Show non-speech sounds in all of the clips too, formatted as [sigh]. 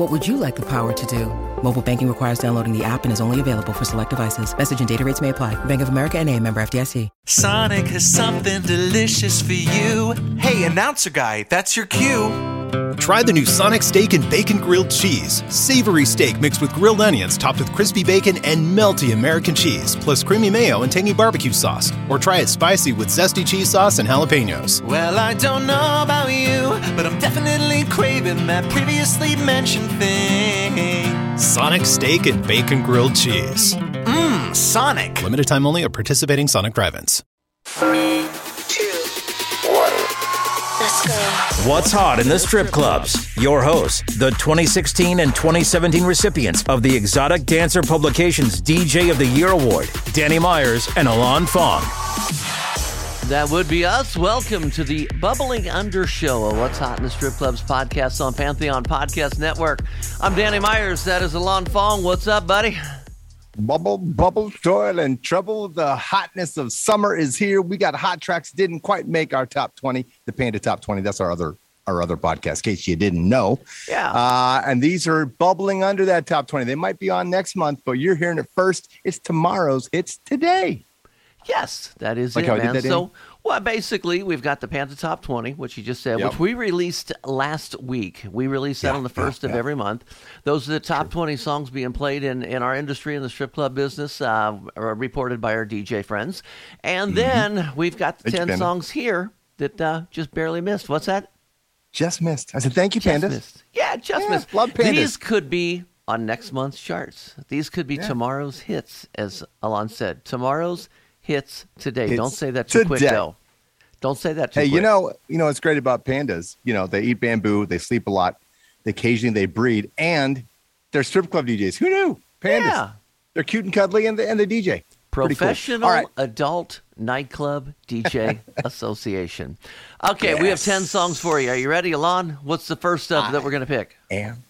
What would you like the power to do? Mobile banking requires downloading the app and is only available for select devices. Message and data rates may apply. Bank of America and a member FDIC. Sonic has something delicious for you. Hey, announcer guy, that's your cue. Try the new Sonic Steak and Bacon Grilled Cheese. Savory steak mixed with grilled onions topped with crispy bacon and melty American cheese, plus creamy mayo and tangy barbecue sauce. Or try it spicy with zesty cheese sauce and jalapenos. Well, I don't know about you, but I'm definitely craving that previously mentioned thing. Sonic Steak and Bacon Grilled Cheese. Mmm, Sonic. Limited time only at participating Sonic drive-ins. What's hot in the strip clubs? Your hosts, the 2016 and 2017 recipients of the Exotic Dancer Publications DJ of the Year Award, Danny Myers and Alon Fong. That would be us. Welcome to the Bubbling Under Show, a What's Hot in the Strip Clubs podcast on Pantheon Podcast Network. I'm Danny Myers. That is Alon Fong. What's up, buddy? Bubble, bubble, toil, and trouble. The hotness of summer is here. We got hot tracks. Didn't quite make our top twenty. The Panda Top Twenty. That's our other our other podcast. In case you didn't know. Yeah. Uh, and these are bubbling under that top twenty. They might be on next month, but you're hearing it first. It's tomorrow's. It's today. Yes, that is Like it, how I did man. so, well, basically, we've got the Panda Top 20, which you just said, Yep. which we released last week. We released that Yeah, on the yeah, first of yeah. every month. Those are the top 20 songs being played in, in our industry, in the strip club business, uh, reported by our DJ friends. And then we've got the Mm-hmm. Thank you, 10 songs here that uh, just barely missed. What's that? Just missed. I said thank you, Just pandas. missed. Yeah, just Yeah, missed. love pandas. These could be on next month's charts. These could be Yeah. tomorrow's hits, as Alon said. Tomorrow's hits today. Hits Don't say that too quick, today. Don't say that too Hey, quick. you know, you know what's great about pandas? You know, they eat bamboo, they sleep a lot, they occasionally they breed, and they're strip club DJs. Who knew? Pandas. Yeah. They're cute and cuddly, and they, and they DJ. Cool. Professional All right. Adult Nightclub DJ [laughs] Association. Okay, we have 10 songs for you. Are you ready, Alon? What's the first up that we're going to pick? am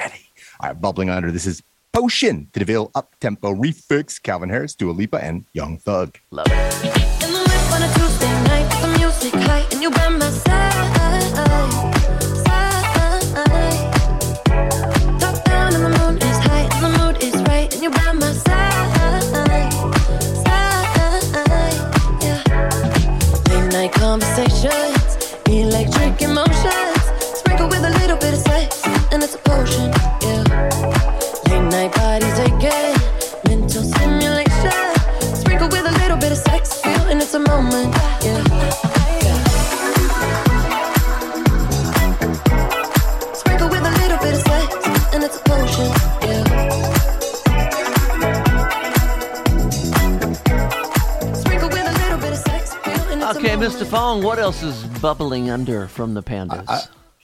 ready. All right, bubbling under. This is Potion, to the DeVille up tempo refix, Calvin Harris, Dua Lipa, and Young Thug. Love it. What else is bubbling under from the pandas? I,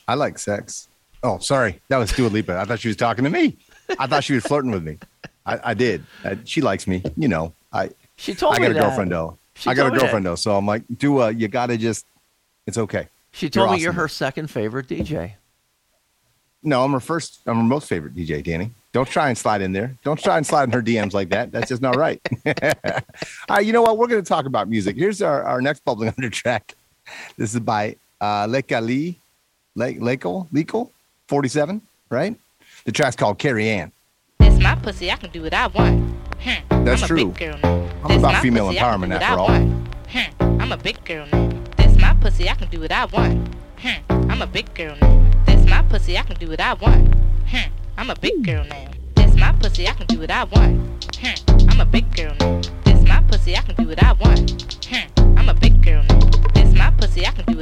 I like sex. Oh, sorry. That was Dua Lipa. I thought she was talking to me. I thought she was flirting with me. I, I did. She likes me. You know, I, she told I me got a that. girlfriend, though. She I got a me that. girlfriend, though. So I'm like, Dua, you got to just, it's okay. She told You're me you're her second favorite DJ. No, I'm her first, I'm her most favorite DJ, Danny. Don't try and slide in there. Don't try and slide in her DMs like that. That's just not right. [laughs] All right, you know what? We're going to talk about music. Here's our, our next bubbling [laughs] under track. This is by uh, Lekali, Le- Leko, Lekel, 47, right? The track's called Carrie Ann. This my pussy, I can do what I want. Hmm, That's I'm true. Big girl. I'm about female pussy, empowerment after all. Hmm, I'm a big girl now. This my pussy, I can do what I want. Hmm, I'm a big girl now. This my pussy, I can do what I want. Hmm, I'm a big girl now. This my pussy, I can do what I want. Hmm, I'm a big girl now. This my pussy, I can do what I want. Hmm,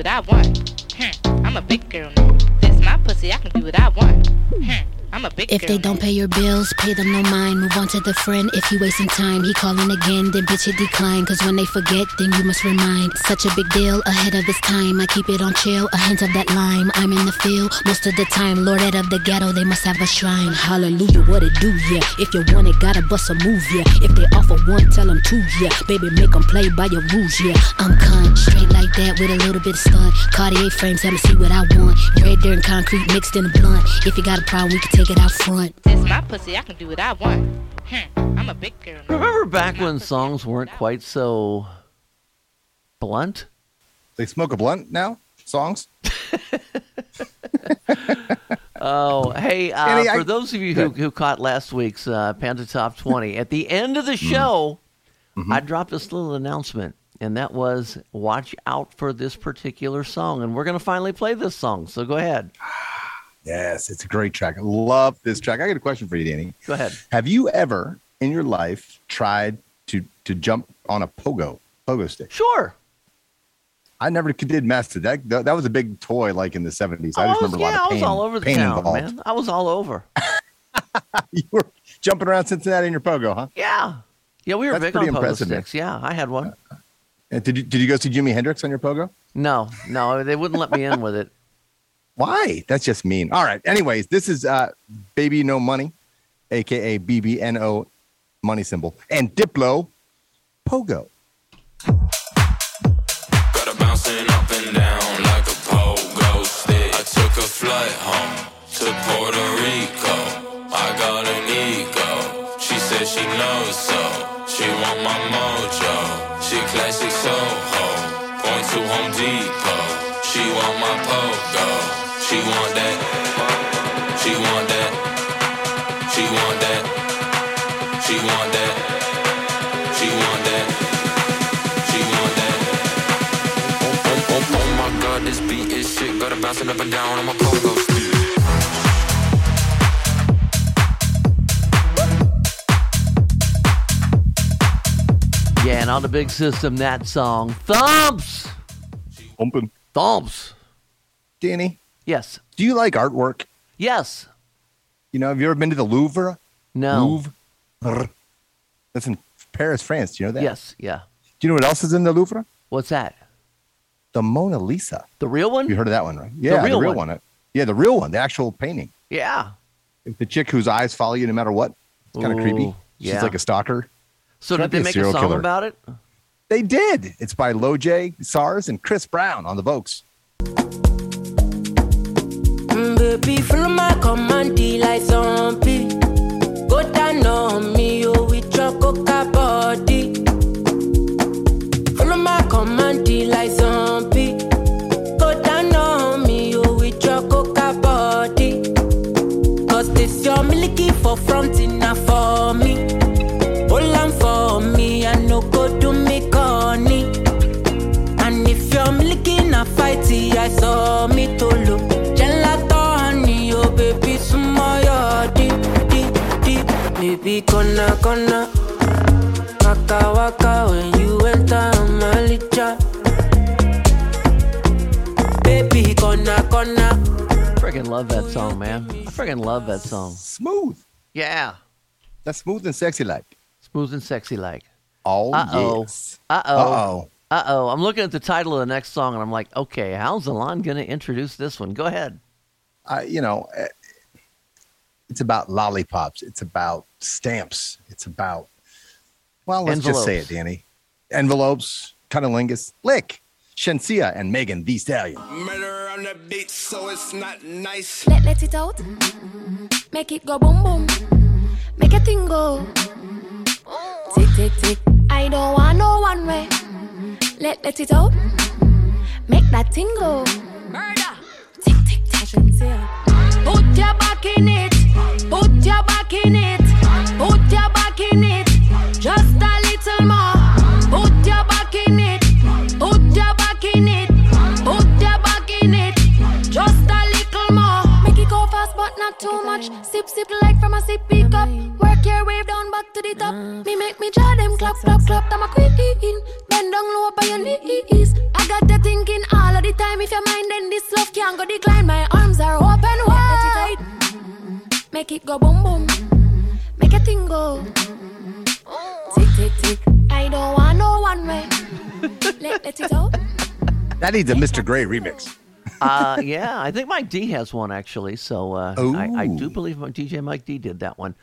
I want. Hmm, I'm a big girl now. This my pussy, I can do what I want. Hmm, I'm a big If they don't pay your bills, pay them no mind. Move on to the friend. If you wasting time, he calling again, then bitch it decline. Cause when they forget, then you must remind. Such a big deal, ahead of its time. I keep it on chill, a hint of that lime. I'm in the field most of the time. Lord out of the ghetto, they must have a shrine. Hallelujah, what it do, yeah. If you want it, gotta bust a move, yeah. If they offer one, tell them two, yeah. Baby, make them play by your rules, yeah. I'm cunt, straight like that with a little bit of stunt. Cartier frames, let me see what I want. Red dirt and concrete mixed in a blunt. If you got a problem, we can take it out front. This my pussy, I can do what I want. Hmm, I'm a big girl now. Remember back when songs weren't quite so blunt? They smoke a blunt now. Songs. [laughs] Oh, hey, uh, Danny, for I- those of you who, who caught last week's uh, Panda Top 20, at the end of the show, I dropped this little announcement, and that was watch out for this particular song. And we're going to finally play this song. So go ahead. [sighs] [laughs] Yes, it's a great track. I love this track. I got a question for you, Danny. Go ahead. Have you ever in your life tried to to jump on a pogo pogo stick? Sure. I never did master that. That, that was a big toy like in the 70s. Oh, I just was, remember a yeah, lot of I was all over the pain town, involved. man. I was all over. [laughs] you were jumping around Cincinnati in your pogo, huh? Yeah. Yeah, we were That's big on pretty pogo impressive, man. sticks. Yeah, I had one. Uh, uh, and did you did you go see Jimi Hendrix on your pogo? No, no, they wouldn't let me in with it. Why? That's just mean. All right. Anyways, this is uh Baby No Money, aka BBNO money symbol, and Diplo Pogo. Got her bouncing up and down like a pogo stick. I took a flight home to Puerto Rico. I got an ego. She said she knows so. She want my mojo. She classic Soho. Going to Home Depot. She want my pogo. She want that. She want that. She want that. She want that. She want that. She want that. Oh, oh, oh, oh my god, this beat is shit. Got her bouncing up and down on my pogo stick. Yeah, and on the big system, that song thumps, Open. thumps. Danny, Yes, do you like artwork? yes, You know, have you ever been to the Louvre? no, Louvre. That's in Paris, France. Do you know that? yes, yeah. Do you know what else is in the Louvre? What's that? The Mona Lisa. The real one? You heard of that one, right? Yeah, real real one. one. Yeah, the real one, the actual painting. Yeah. The chick whose eyes follow you no matter what. It's kind of creepy. She's yeah. like a stalker. So did they make a song killer. about it? They did. It's by Lojay, Sarz, and Chris Brown on the Vokes. Mm, baby, follow my command, D like zombie. Go down on me, oh, with your coca body. Follow my command, D like zombie. Go down on me, oh, with your coca body. Cause this your milky for front enough for me. Hold on for me, I no go do me corny. And if you're milking a fighty, I saw me to Baby, gonna gonna. Waka waka when you enter my licha. Baby, gonna gonna. Freaking love that song, man. I freaking love that song. Smooth. Yeah. That's smooth and sexy like. Smooth and sexy like. Oh, Uh-oh. yes. Uh-oh. Uh-oh. Uh oh. I'm looking at the title of the next song and I'm like, okay, how's Alon going to introduce this one? Go ahead. I, you know, it's about lollipops. It's about stamps. It's about, well, let's just say it, Envelopes. Danny. Envelopes, cunnilingus, lick, Shenseea, and Megan Thee Stallion. Murder on the beat, so it's not nice. Let, let it out. Make it go boom boom. Make a thing go. Tick tick tick. I don't want no one way. Let let it out. Make that thing go. Murder. Tick tick tick. Put your back in it. Put your back in it. Put your back in it. Just a little more. Put your back in it. Put your back in it. Put your back in it. Just a little more. Make it go fast, but not too much. Sip, sip like from a sippy cup. Work your way down back to the top. Me make me jaw them clap, clap, clap. I'm a queen. Bend down low by your knees. I got you thinking all of the time if your mind then this love can't go decline. My Make it go boom boom. Make a thing go. Tick tick tick. I don't want no one way. let, let it out. That needs a Mr. Gray remix. uh, yeah, I think Mike D has one actually. So uh, I, I do believe my- DJ Mike D did that one.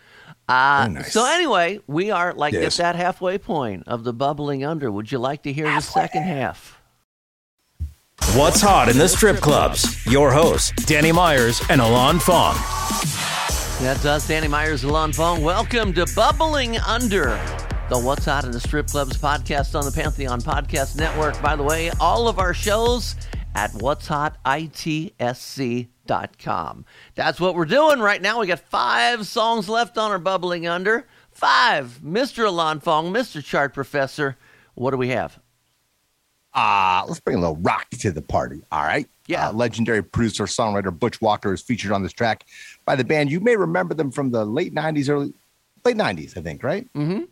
Uh, Very nice. So anyway, we are like Yes. at that halfway point of the bubbling under. Would you like to hear the second half? What's hot in the strip clubs? Your hosts, Danny Myers and Alon Fong. That's us, Danny Myers and Lon Fong. Welcome to Bubbling Under, the What's Hot in the Strip Clubs podcast on the Pantheon Podcast Network. By the way, all of our shows at What's Hot ITSC.com. That's what we're doing right now. We got five songs left on our Bubbling Under. Five. Mr. Alon Fong, Mr. Chart Professor. What do we have? Ah, let's bring a little rock to the party. All right. Yeah. Uh, legendary producer, songwriter Butch Walker is featured on this track by the band. You may remember them from the late 90s, early late 90s, I think, right? Mm-hmm.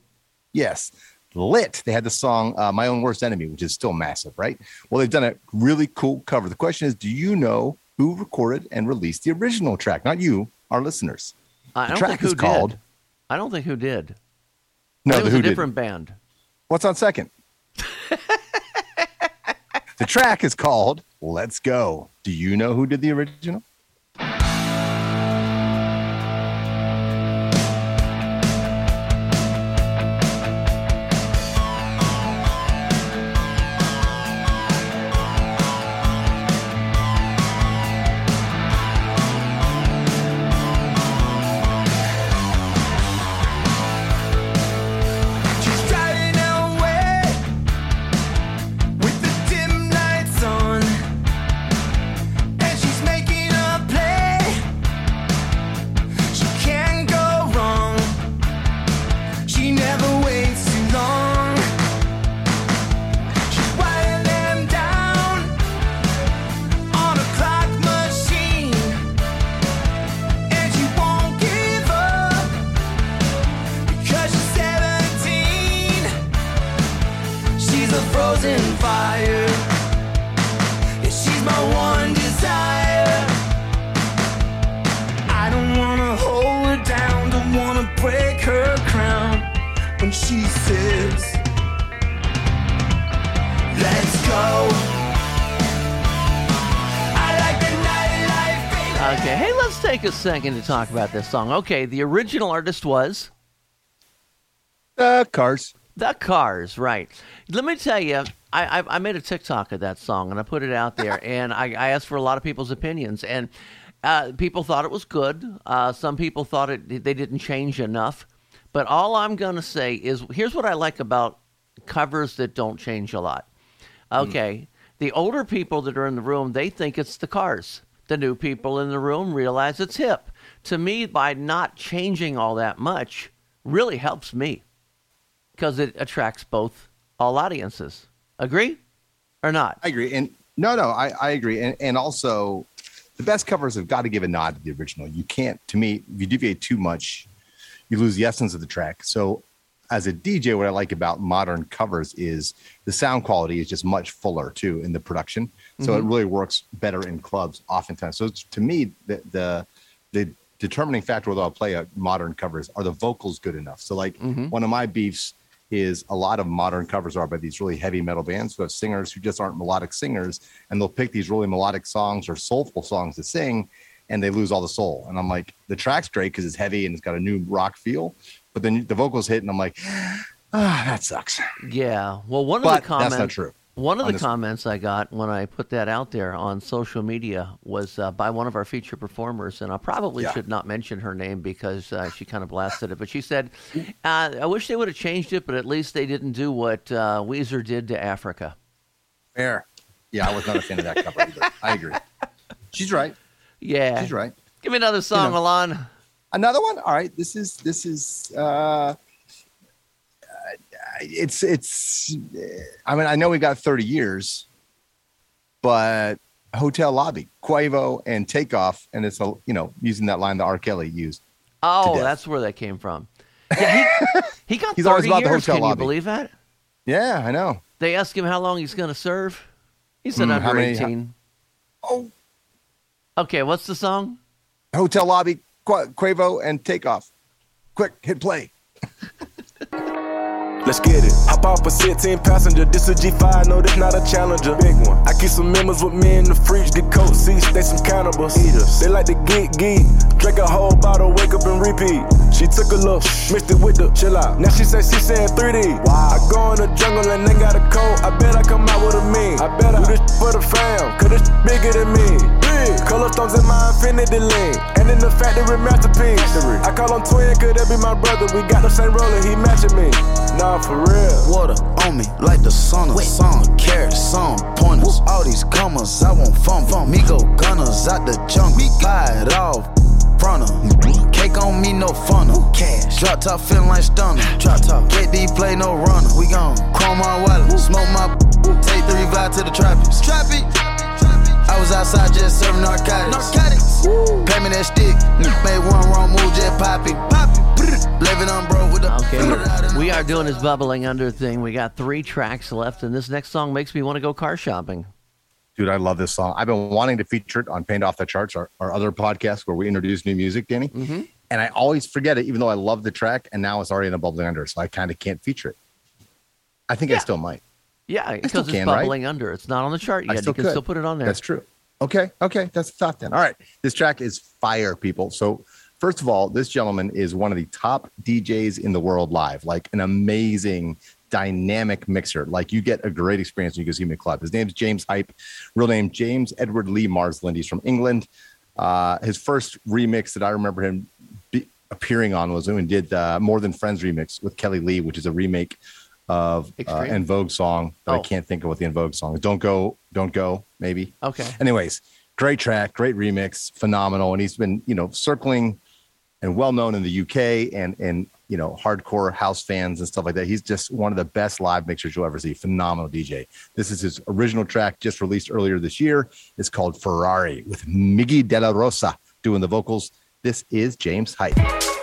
Yes. Lit. They had the song uh, My Own Worst Enemy, which is still massive, right? Well, they've done a really cool cover. The question is, do you know who recorded and released the original track? Not you, our listeners. I The don't track think who is called did. I don't think who did. No, I think the it was a did. different band. What's on second? [laughs] the track is called Let's Go. Do you know who did the original? She Let's go like the nightlife, baby Okay, hey, let's take a second to talk about this song. Okay, the original artist was The Cars. The Cars, right. Let me tell you, I, I, I made a TikTok of that song and I put it out there, [laughs] and I, I asked for a lot of people's opinions, and uh, people thought it was good. Uh, some people thought it they didn't change enough. But all I'm going to say is here's what I like about covers that don't change a lot. Hmm. Okay, the older people that are in the room, they think it's the Cars. The new people in the room realize it's hip. To me, by not changing all that much, really helps me because it attracts both all audiences. Agree or not? I agree. And no, no, I, I agree. And, and also, the best covers have got to give a nod to the original. You can't, to me, if you deviate too much, you lose the essence of the track. So, as a DJ, what I like about modern covers is the sound quality is just much fuller too in the production. So it Mhm. really works better in clubs oftentimes. So to me, the the the determining factor whether I'll play a modern covers are the vocals good enough. So like one of my beefs is a lot of modern covers are by these really heavy metal bands who have singers who just aren't melodic singers, and they'll pick these really melodic songs or soulful songs to sing, and they lose all the soul. And I'm like, the track's great because it's heavy and it's got a new rock feel, but then the vocals hit, and I'm like, [sighs] ah, that sucks. Yeah. Well, one of the comments. that's not true. One of On the this- comments I got when I put that out there on social media was uh, by one of our feature performers, and I probably Yeah. should not mention her name because uh, she kind of blasted it. But she said, uh, "I wish they would have changed it, but at least they didn't do what uh, Weezer did to Africa." Fair. Yeah, I was not a fan of that cover either. I agree. She's right. Yeah, She's right. Give me another song, know. Alon. Another one. All right. This is this is. uh It's it's. I mean, I know we got thirty years, but hotel lobby, Quavo and Takeoff, and it's a you know using that line that R. Kelly used. Oh, that's where that came from. Yeah, he, [laughs] he got He's always thirty about the hotel Can you lobby. believe that? Yeah, I know. They asked him how long he's going to serve. He said Hmm, under how many- 18. Oh. Okay, what's the song? Hotel lobby, Qu- Quavo, and takeoff. Quick, hit play. [laughs] Let's get it. Hop off a 16 passenger. This is a G5, no, this not a challenger. Big one. I keep some members with me in the fridge. Get coat seats, they some cannibals. Eaters. They like to geek, geek. Drink a whole bottle, wake up and repeat. She took a look, mixed it with the chill out. Now she say she saying 3D. Wow. I go in the jungle and they got a coat. I bet I come out with a mean. I bet I do this for the fam, cause this bigger than me. Big. Color stones in my infinity lane. And in the factory masterpiece. I call him twin, could that be my brother? We got the same roller, he matching me. Nah, for real. Water on me like the sauna. Some carrots, some pointers. All these commas, I want fun. fun. Me go gunners out the jungle. Buy it off. Front of Cake on me, no funnel. Cash. Drop top feeling like stunner. Drop top. KD play no runner. We gon' chrome my wallet. Smoke my. B. Take three vibe to the trappies. Trappy. I was outside just serving narcotics. Narcotics. Pay me that stick. Made one wrong move, just poppy. Poppy. Living on bro with the. Okay, we are doing this bubbling under thing. We got three tracks left, and this next song makes me want to go car shopping. Dude, I love this song. I've been wanting to feature it on Paint Off the Charts, our, our other podcast where we introduce new music, Danny. Mm-hmm. And I always forget it, even though I love the track, and now it's already in a bubbling under, so I kind of can't feature it. I think I still might. Yeah, because it's can, right? bubbling under. It's not on the chart yet. You can could. still put it on there. That's true. Okay, okay, that's the thought then. All right, this track is fire, people. So first of all, this gentleman is one of the top DJs in the world live, like an amazing dynamic mixer. Like you get a great experience when you go see him at club. His name's James Hype, real name James Edward Lee Marsland. He's from England. Uh, his first remix that I remember him be, appearing on was when he did uh, More Than Friends remix with Kelli-Leigh, which is a remake of uh? En Vogue song, but I Oh. can't think of what the En Vogue song is. Don't go, don't go, maybe. Okay. Anyways, great track, great remix, phenomenal, and he's been you know circling and well known in the UK and and you know hardcore house fans and stuff like that. He's just one of the best live mixers you'll ever see. Phenomenal DJ. This is his original track, just released earlier this year. It's called Ferrari with Miggy Dela Rosa doing the vocals. This is James Hype.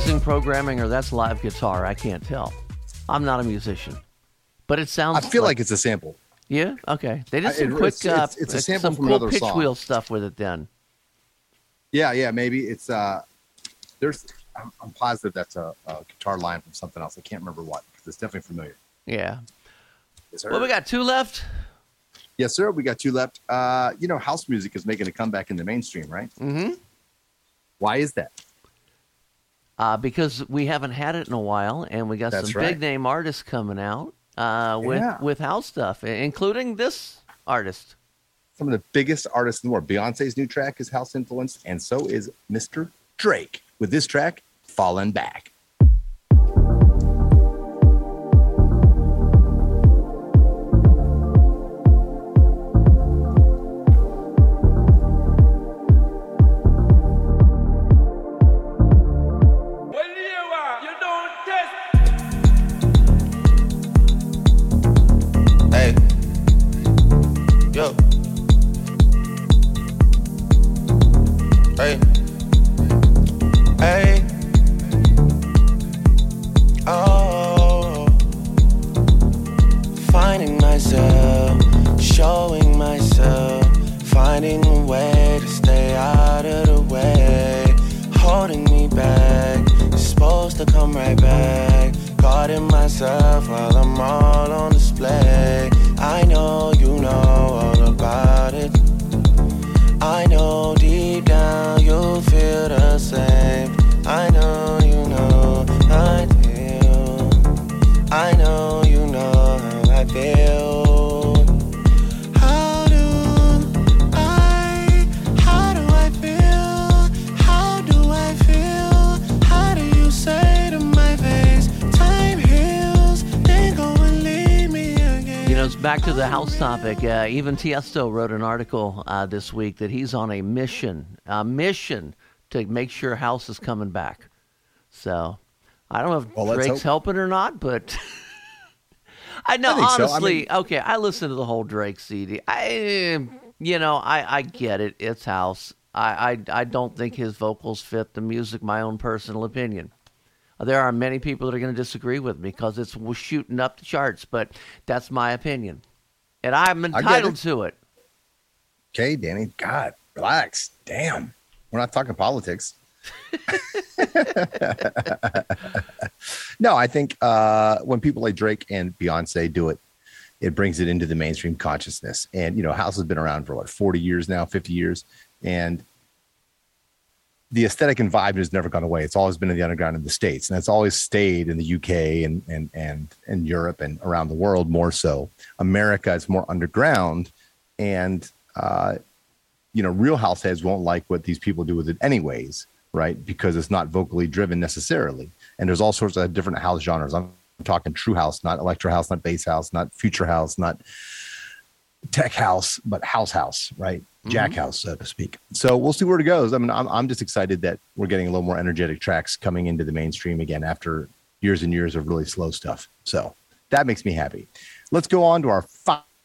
amazing programming or that's live guitar. I can't tell. I'm not a musician, but it sounds. I feel like, it's a sample. Yeah. Okay. They did some it- quick. it's- uh, it's- it's a uh, sample some from cool another pitch song. wheel stuff with it. Then. Yeah, yeah, maybe it's uh there's I'm, I'm positive that's a, a guitar line from something else. I can't remember what because it's definitely familiar. Yeah. Yes, sir. Well, we got two left. Yes, sir. We got two left. Uh, you know, house music is making a comeback in the mainstream, right? Mm-hmm. Why is that? Uh, because we haven't had it in a while, and we got That's some right. big name artists coming out uh, with Yeah. with house stuff, including this artist. Some of the biggest artists in the world. Beyonce's new track is house influenced, and so is Mr. Drake with this track, Falling Back. Come right back. Caught in myself while I'm on the house topic. Uh, even Tiesto wrote an article uh, this week that he's on a mission, a mission to make sure house is coming back. So I don't know if Well, Drake's helping or not, but [laughs] I know I think so. I honestly. mean- okay, I listened to the whole Drake CD. I, you know, I I get it. It's house. I I, I don't think his vocals fit the music. My own personal opinion. There are many people that are going to disagree with me because it's shooting up the charts, but that's my opinion, and I'm entitled it. to it. Okay, Danny. God, relax. Damn. We're not talking politics. [laughs] no, I think uh, when people like Drake and Beyonce do it, it brings it into the mainstream consciousness. And you know, house has been around for what, 40 years now, 50 years, and the aesthetic and vibe has never gone away. It's always been in the underground in the states, and it's always stayed in the UK and and and and Europe and around the world more so. America is more underground, and uh, you know, real house heads won't like what these people do with it anyways, right? Because it's not vocally driven necessarily. And there's all sorts of different house genres. I'm talking true house, not electro house, not bass house, not future house, not tech house, but house house, right? Jack mm-hmm. house, so to speak. So we'll see where it goes. I mean, I'm, I'm just excited that we're getting a little more energetic tracks coming into the mainstream again after years and years of really slow stuff. So that makes me happy. Let's go on to our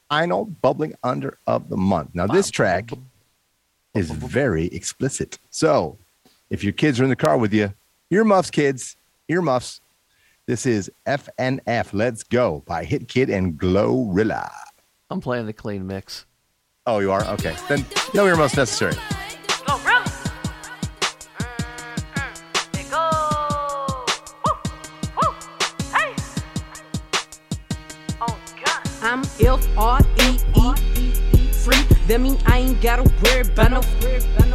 final bubbling under of the month. Now, this track is very explicit. So if your kids are in the car with you, earmuffs, kids, earmuffs. This is FNF Let's Go by Hitkidd and Glorilla. I'm playing the clean mix. Oh, you are? Okay. Then no earmuffs necessary. I'm F R E E free. That mean I ain't gotta worry about no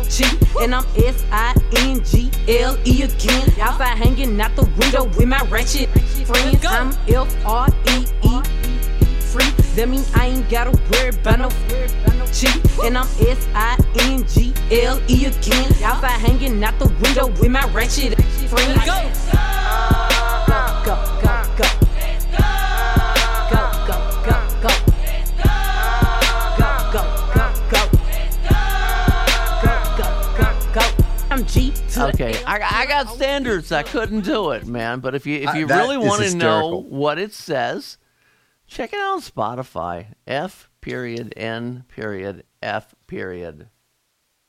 cheat. And I'm S I N G L E again. Outside hanging out the window with my ratchet friends. I'm F R E E free. That mean I ain't gotta worry about no cheat. And I'm S I N G L E again. Outside hanging out the window with my ratchet friends. Go, go, go, go, go. Go, go, go, go. Go, go, go, go. Go, go, go, go. I'm G Okay, I, I got standards. I couldn't do it, man. But if you if Uh, you that really is want to know what it says, check it out on Spotify. F period N period F period.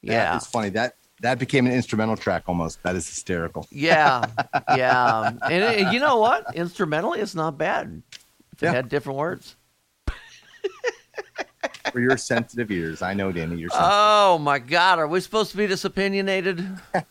Yeah, It's funny. That that became an instrumental track almost. That is hysterical. yeah, [laughs] yeah. And it, you know what? Instrumentally, it's not bad. If it Yeah. had different words. For your sensitive ears. I know, Danny. You're sensitive. Oh my God, are we supposed to be this opinionated? [laughs]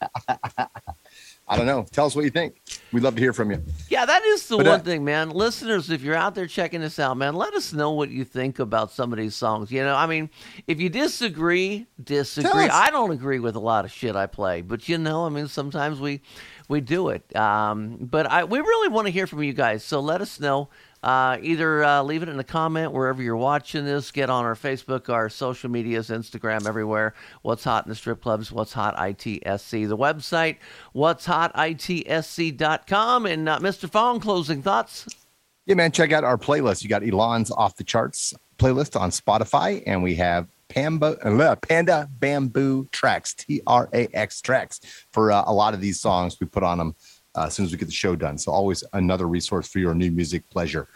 I don't know. Tell us what you think. We'd love to hear from you. Yeah, that is the But, one uh, thing, man. Listeners, if you're out there checking this out, man, let us know what you think about some of these songs. You know, I mean, if you disagree, disagree. I don't agree with a lot of shit I play, but you know, I mean, sometimes we we do it. Um, but I we really want to hear from you guys, so let us know. Uh, either uh, leave it in a comment wherever you're watching this. Get on our Facebook, our social medias, Instagram, everywhere. What's hot in the strip clubs? What's hot ITSC? The website, what's hot ITSC.com. And uh, Mr. Fong, closing thoughts. Yeah, man, check out our playlist. You got Alon's Off the Charts playlist on Spotify, and we have Pamba, uh, Panda Bamboo Tracks, T R A X Tracks, for uh, a lot of these songs. We put on them uh, as soon as we get the show done. So, always another resource for your new music pleasure.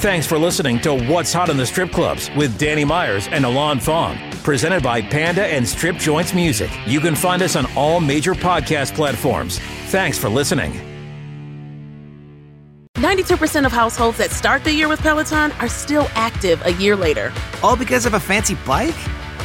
Thanks for listening to What's Hot in the Strip Clubs with Danny Myers and Alon Fong. Presented by Panda and Strip Joints Music. You can find us on all major podcast platforms. Thanks for listening. 92% of households that start the year with Peloton are still active a year later. All because of a fancy bike?